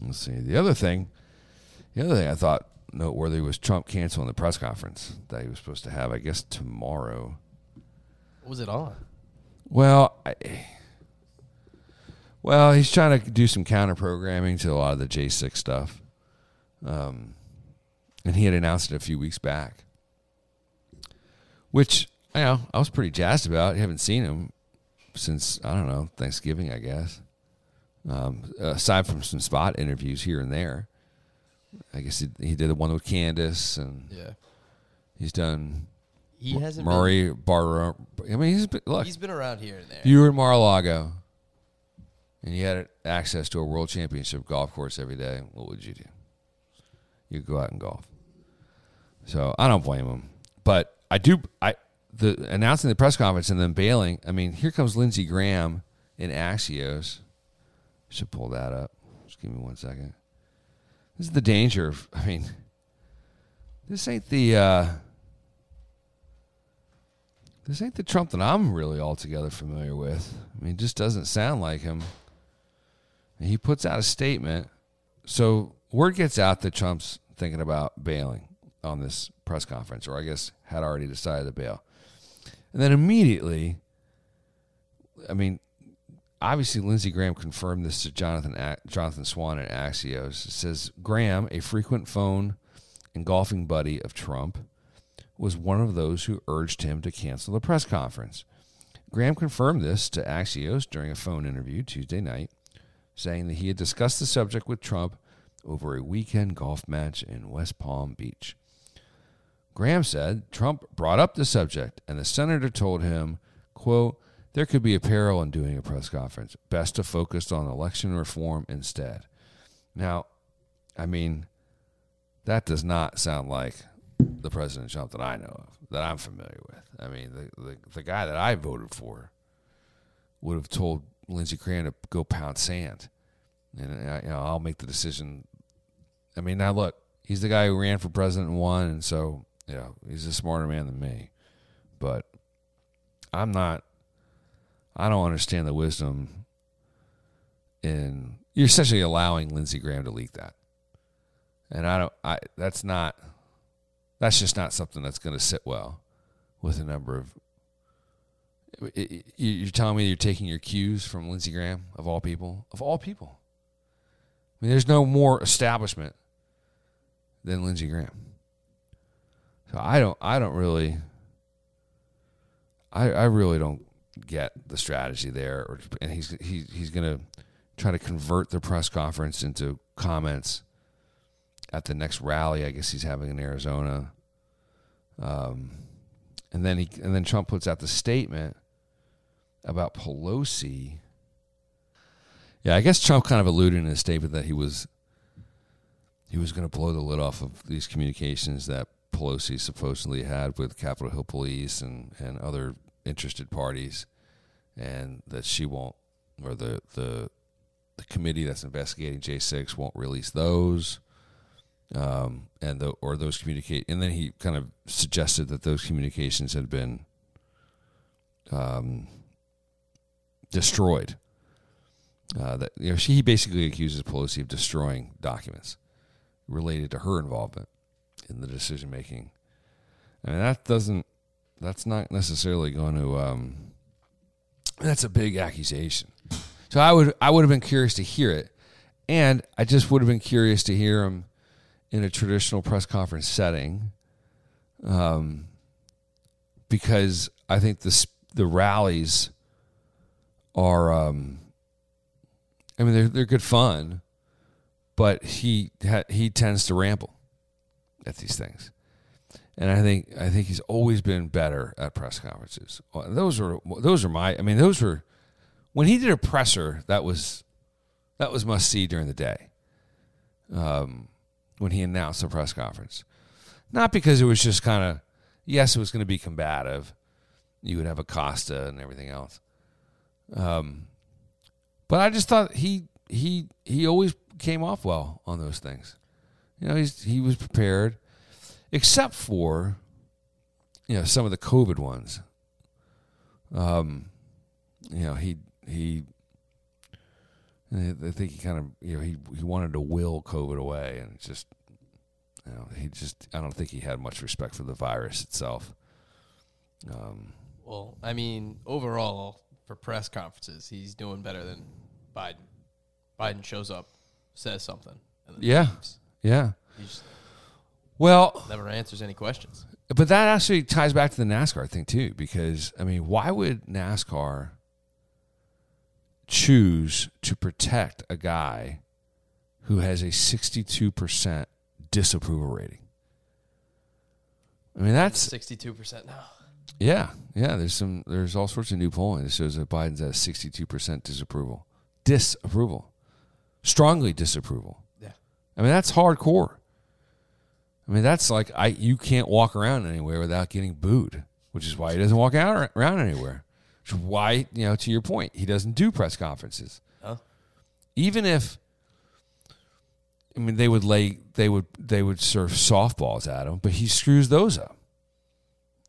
Let's see. The other thing, the other thing I thought noteworthy was Trump canceling the press conference that he was supposed to have. I guess tomorrow. What was it on? Well, I, well, he's trying to do some counter programming to a lot of the J six stuff, um, and he had announced it a few weeks back, which you know I was pretty jazzed about. I haven't seen him since I don't know Thanksgiving, I guess. Um, aside from some spot interviews here and there, I guess he, he did the one with Candace, and Yeah. he's done He hasn't Murray Bar. I mean, he's been, look. he's been around here and there. You were in Mar-a-Lago and you had access to a world championship golf course every day, what would you do? You'd go out and golf. So I don't blame him, but I do. I the announcing the press conference and then bailing. I mean, here comes Lindsey Graham in Axios. Should pull that up. Just give me one second. This is the danger of. I mean, this ain't the. uh this ain't the Trump that I'm really altogether familiar with. I mean, it just doesn't sound like him. And he puts out a statement. So word gets out that Trump's thinking about bailing on this press conference, or I guess had already decided to bail. And then immediately, I mean, obviously Lindsey Graham confirmed this to Jonathan Jonathan Swan at Axios. It says Graham, a frequent phone and golfing buddy of Trump, was one of those who urged him to cancel the press conference. Graham confirmed this to Axios during a phone interview Tuesday night, saying that he had discussed the subject with Trump over a weekend golf match in West Palm Beach. Graham said Trump brought up the subject and the senator told him, quote, there could be a peril in doing a press conference. Best to focus on election reform instead. Now, I mean, that does not sound like the President Trump that I know of, that I'm familiar with. I mean, the, the, the guy that I voted for would have told Lindsey Graham to go pound sand. And I, you know, I'll make the decision. I mean, now look, he's the guy who ran for president and won, and so you know, he's a smarter man than me. But I'm not. I don't understand the wisdom in you're essentially allowing Lindsey Graham to leak that, and I don't. I that's not. That's just not something that's going to sit well with a number of. You're telling me you're taking your cues from Lindsey Graham of all people, of all people. I mean, there's no more establishment than Lindsey Graham. So I don't, I don't really, I, I really don't get the strategy there. Or, and he's he, he's going to try to convert the press conference into comments at the next rally. I guess he's having in Arizona. Um, and then he and then Trump puts out the statement about Pelosi. Yeah, I guess Trump kind of alluded in his statement that he was he was going to blow the lid off of these communications that Pelosi supposedly had with Capitol Hill Police and, and other interested parties, and that she won't, or the the the committee that's investigating J six won't release those, um, and the or those communicate, and then he kind of suggested that those communications had been um, destroyed. Uh, that you know, she he basically accuses Pelosi of destroying documents related to her involvement in the decision making. I mean, that doesn't. That's not necessarily going to. Um, that's a big accusation. So I would I would have been curious to hear it, and I just would have been curious to hear him in a traditional press conference setting, um, because I think the the rallies are. Um, I mean, they're they're good fun, but he he tends to ramble at these things, and I think I think he's always been better at press conferences. Those are those are my. I mean, those were when he did a presser. That was that was must see during the day. Um, when he announced the press conference, not because it was just kind of yes, it was going to be combative. You would have Acosta and everything else. Um, but I just thought he he he always came off well on those things. You know, he's he was prepared, except for you know some of the COVID ones. Um, you know he he I think he kind of, you know, he he wanted to will COVID away, and just, you know, he just, I don't think he had much respect for the virus itself. Um, Well, I mean, overall, for press conferences, he's doing better than Biden. Biden shows up, says something, and then Yeah. leaves. yeah. He just Well, never answers any questions. But that actually ties back to the NASCAR thing too, because I mean, why would NASCAR choose to protect a guy who has a sixty-two percent disapproval rating? I mean, that's Sixty-two percent now. yeah, yeah. There's some, there's all sorts of new polling that shows that Biden's at sixty-two percent disapproval, disapproval, strongly disapproval. Yeah. I mean, that's hardcore. I mean, that's like I you can't walk around anywhere without getting booed, which is why he doesn't walk out around anywhere. Which is why, you know, to your point, he doesn't do press conferences. Huh? Even if I mean they would lay they would they would serve softballs at him, but he screws those up.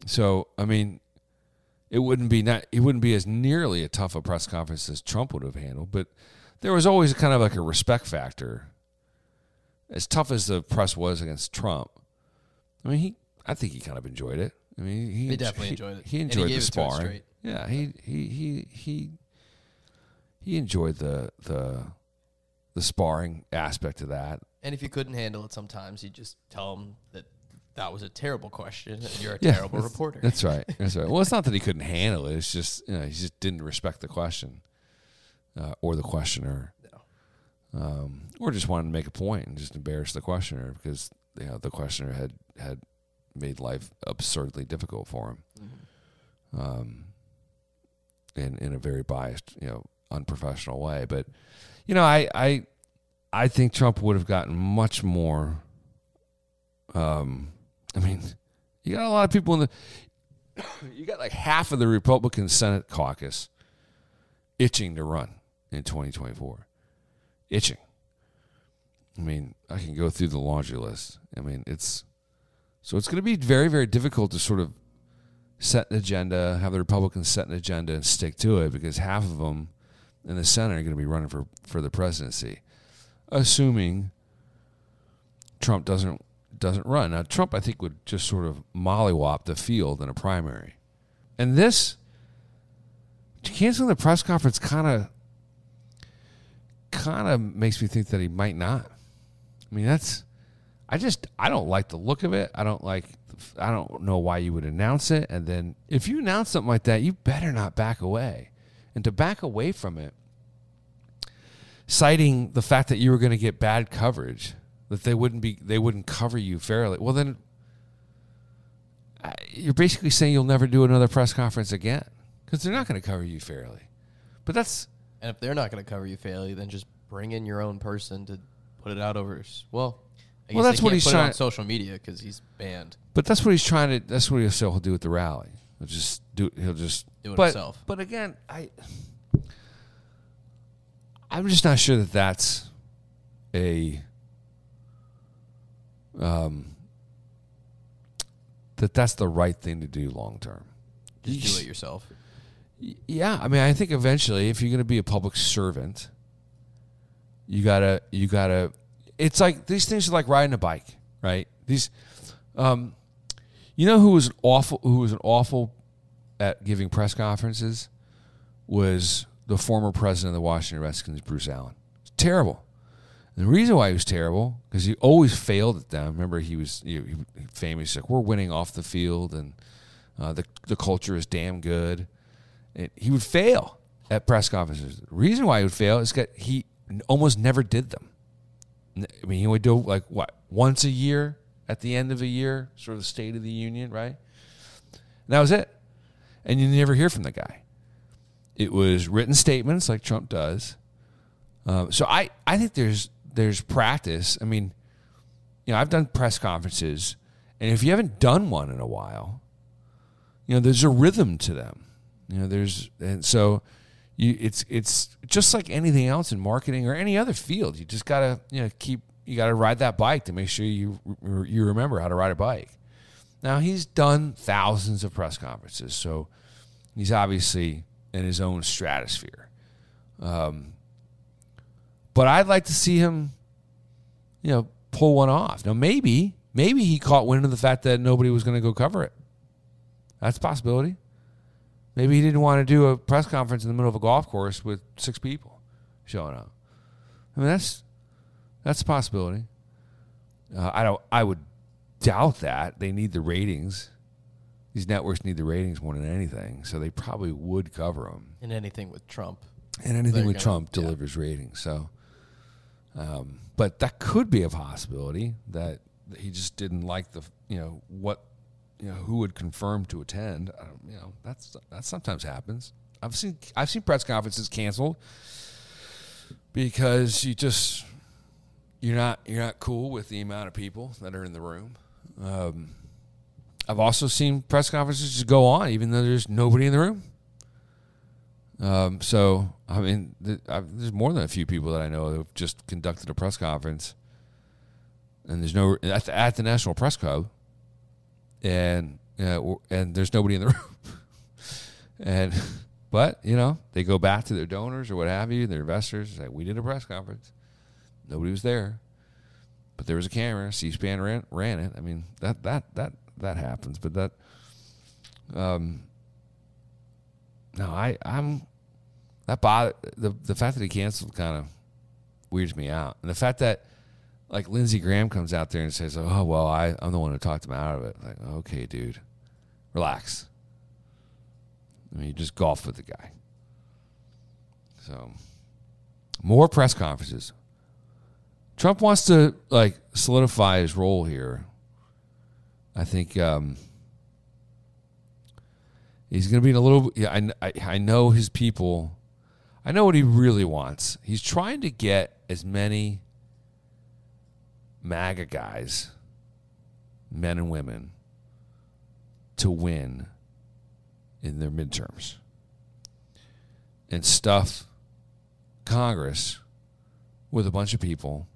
So, I mean, it wouldn't be not it wouldn't be as nearly a tough a press conference as Trump would have handled, but there was always kind of like a respect factor as tough as the press was against Trump, I mean, he I think he kind of enjoyed it. I mean, he, He definitely enjoyed it. He And he enjoyed the sparring. Yeah, he he he he he enjoyed the the the sparring aspect of that. And if you couldn't handle it, sometimes you just tell him that that was a terrible question and you're a Yeah, terrible that's- reporter. That's right. That's right. Well, it's not that he couldn't handle it. It's just you know he just didn't respect the question uh, or the questioner. Um, or just wanted to make a point and just embarrass the questioner because you know the questioner had had made life absurdly difficult for him. Mhm. um, in in a very biased, you know, unprofessional way. But you know, I I I think Trump would have gotten much more. Um, I mean, you got a lot of people in the. You got like half of the Republican Senate caucus itching to run in 2024. Itching. I mean, I can go through the laundry list. I mean, it's so it's going to be very, very difficult to sort of set an agenda, have the Republicans set an agenda and stick to it because half of them in the Senate are going to be running for, for the presidency, assuming Trump doesn't doesn't run. Now Trump, I think, would just sort of mollywop the field in a primary, and this canceling the press conference kind of kind of makes me think that he might not. I mean, that's I just I don't like the look of it. I don't like I don't know why you would announce it and then if you announce something like that, you better not back away. And to back away from it citing the fact that you were going to get bad coverage, that they wouldn't be they wouldn't cover you fairly. Well then uh, you're basically saying you'll never do another press conference again because they're not going to cover you fairly. But that's And if they're not going to cover you fairly, then just bring in your own person to put it out over. Well, I Well, that's what he's put it trying- on social media because he's banned. But that's what he's trying to. That's what he'll do at the rally. He'll just do. He'll just Do it but, himself. But again, I. I'm just not sure that that's a. Um. That that's the right thing to do long term. Just You do it yourself. Yeah, I mean, I think eventually, if you're going to be a public servant, you gotta, you gotta. It's like these things are like riding a bike, right? These, um, you know, who was an awful? Who was an awful at giving press conferences was the former president of the Washington Redskins, Bruce Allen. Terrible. And the reason why he was terrible because he always failed at them. Remember, he was he, he famous like we're winning off the field and uh, the the culture is damn good. And he would fail at press conferences. The reason why he would fail is that he almost never did them. I mean, he would do like what once a year at the end of a year, sort of the State of the Union, right? And that was it. And you never hear from the guy. It was written statements like Trump does. Um, so I, I think there's there's practice. I mean, you know, I've done press conferences, and if you haven't done one in a while, you know, there's a rhythm to them. You know, there's and so you it's it's just like anything else in marketing or any other field. You just gotta you know keep you gotta ride that bike to make sure you you remember how to ride a bike. Now he's done thousands of press conferences, so he's obviously in his own stratosphere. Um, but I'd like to see him, you know, pull one off. Now maybe maybe he caught wind of the fact that nobody was going to go cover it. That's a possibility. Maybe he didn't want to do a press conference in the middle of a golf course with six people showing up. I mean, that's that's a possibility. Uh, I don't. I would doubt that they need the ratings. These networks need the ratings more than anything, so they probably would cover them. And anything with Trump. And anything with gonna- Trump yeah. delivers ratings. So, um, but that could be a possibility that he just didn't like the you know what you know who would confirm to attend. Don't, you know that's that sometimes happens. I've seen I've seen press conferences canceled because you just you're not you're not cool with the amount of people that are in the room. Um, I've also seen press conferences just go on even though there's nobody in the room. Um, so I mean, th- there's more than a few people that I know who've just conducted a press conference, and there's no at the, at the National Press Club, and uh, and there's nobody in the room, and but you know they go back to their donors or what have you, their investors. Say we did a press conference, nobody was there, but there was a camera. C-SPAN ran ran it. I mean that that that that happens, but that um. No, I I'm that bother the the fact that he canceled kind of weirds me out, and the fact that like Lindsey Graham comes out there and says, "Oh well, I'm the one who talked him out of it." Like, okay, dude, relax. I mean, just golf with the guy. So, more press conferences. Trump wants to like solidify his role here. I think um, he's going to be in a little. Yeah, I, I I know his people. I know what he really wants. He's trying to get as many MAGA guys, men and women, to win in their midterms and stuff Congress with a bunch of people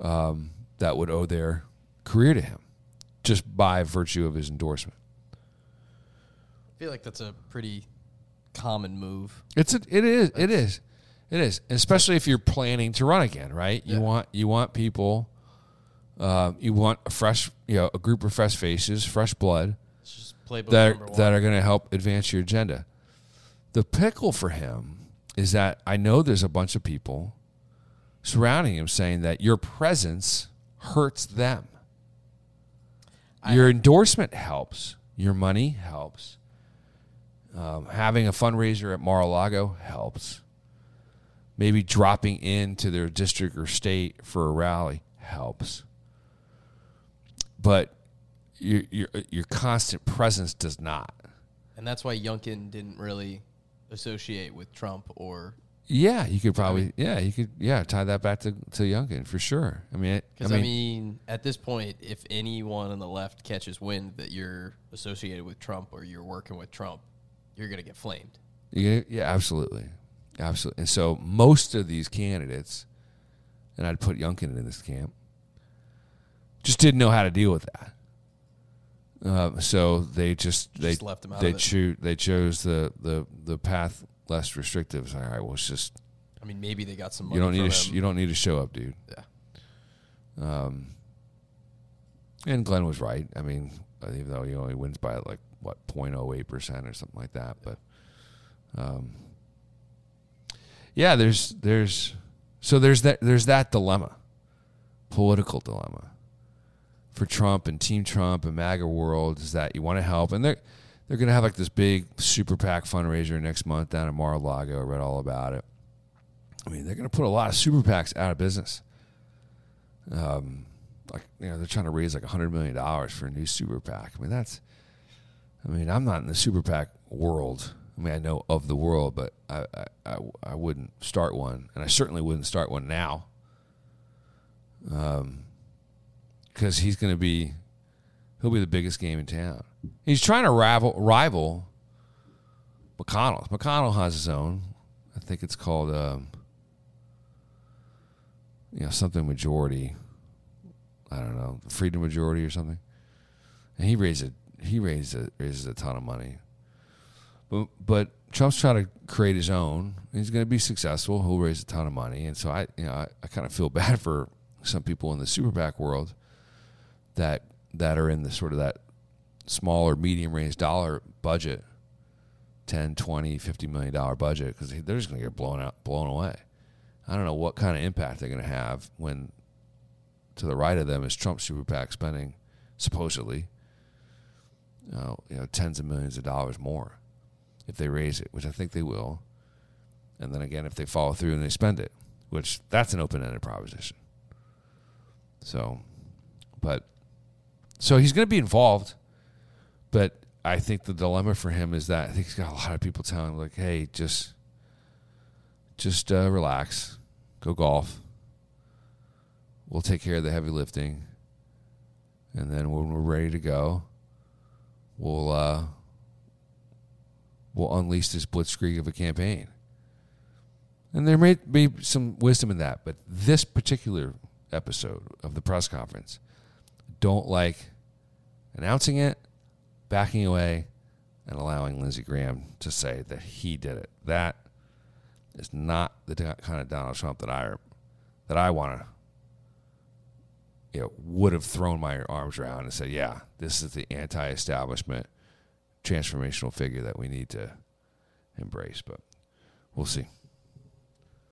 um, that would owe their career to him just by virtue of his endorsement. I feel like that's a pretty common move. It's a, it is it is it is especially if you're planning to run again, right? You Yeah. want you want people, uh, you want a fresh you know a group of fresh faces, fresh blood just that one. that are going to help advance your agenda. The pickle for him is that I know there's a bunch of people surrounding him saying that your presence hurts them. I- your endorsement helps. Your money helps. Um, having a fundraiser at Mar-a-Lago helps. Maybe dropping into their district or state for a rally helps. But your your your constant presence does not. and that's why Youngkin didn't really associate with Trump or Yeah, you could probably yeah you could yeah tie that back to to Youngkin for sure. I mean, I because mean, I mean, at this point, if anyone on the left catches wind that you're associated with Trump or you're working with Trump, you're gonna get flamed. Get- yeah, absolutely, absolutely. And so most of these candidates, and I'd put Youngkin in this camp, just didn't know how to deal with that. Um, so they just they Just left him out they of it. choo- they chose the the the path less restrictive. All right, well, it's just I mean, maybe they got some. Money you don't need to sh- you don't need to show up, dude. Yeah. Um, and Glenn was right. I mean, even though he only wins by like what 0.08 percent or something like that, but um, yeah, there's there's so there's that there's that dilemma, political dilemma for Trump and Team Trump and MAGA world is that you want to help, and they're they're gonna have like this big super PAC fundraiser next month down at Mar-a-Lago. I read all about it. I mean, they're to put a lot of super PACs out of business. Um, like you know, they're trying to raise like hundred million dollars for a new super PAC. I mean, that's. I mean, I'm not in the super PAC world. I mean, I know of the world, but I I, I, wouldn't start one, and I certainly wouldn't start one now. Um, because he's going to be, he'll be the biggest game in town. He's trying to rival rival McConnell. McConnell has his own. I think it's called, um, you know, something majority. I don't know, freedom majority or something. And he raised a he raised a, raises a ton of money. But but Trump's trying to create his own. He's going to be successful. He'll raise a ton of money, and so I, you know, I, I kind of feel bad for some people in the super PAC world that that are in the sort of that small or medium range dollar budget 10 20 50 million dollar budget because they're just going to get blown out blown away i don't know what kind of impact they're going to have when to the right of them is trump super pac spending supposedly uh, you know tens of millions of dollars more if they raise it which i think they will. And then again if they follow through and they spend it which that's an open-ended proposition. So but so he's going to be involved but I think the dilemma for him is that I think he's got a lot of people telling him like, "Hey, just, just uh, relax, go golf. We'll take care of the heavy lifting, and then when we're ready to go, we'll uh, we'll unleash this blitzkrieg of a campaign." And there may be some wisdom in that, but this particular episode of the press conference, don't like announcing it backing away and allowing Lindsey Graham to say that he did it. That is not the kind of Donald Trump that I that I want to you know would have thrown my arms around and said, "Yeah, this is the anti-establishment transformational figure that we need to embrace." But we'll see.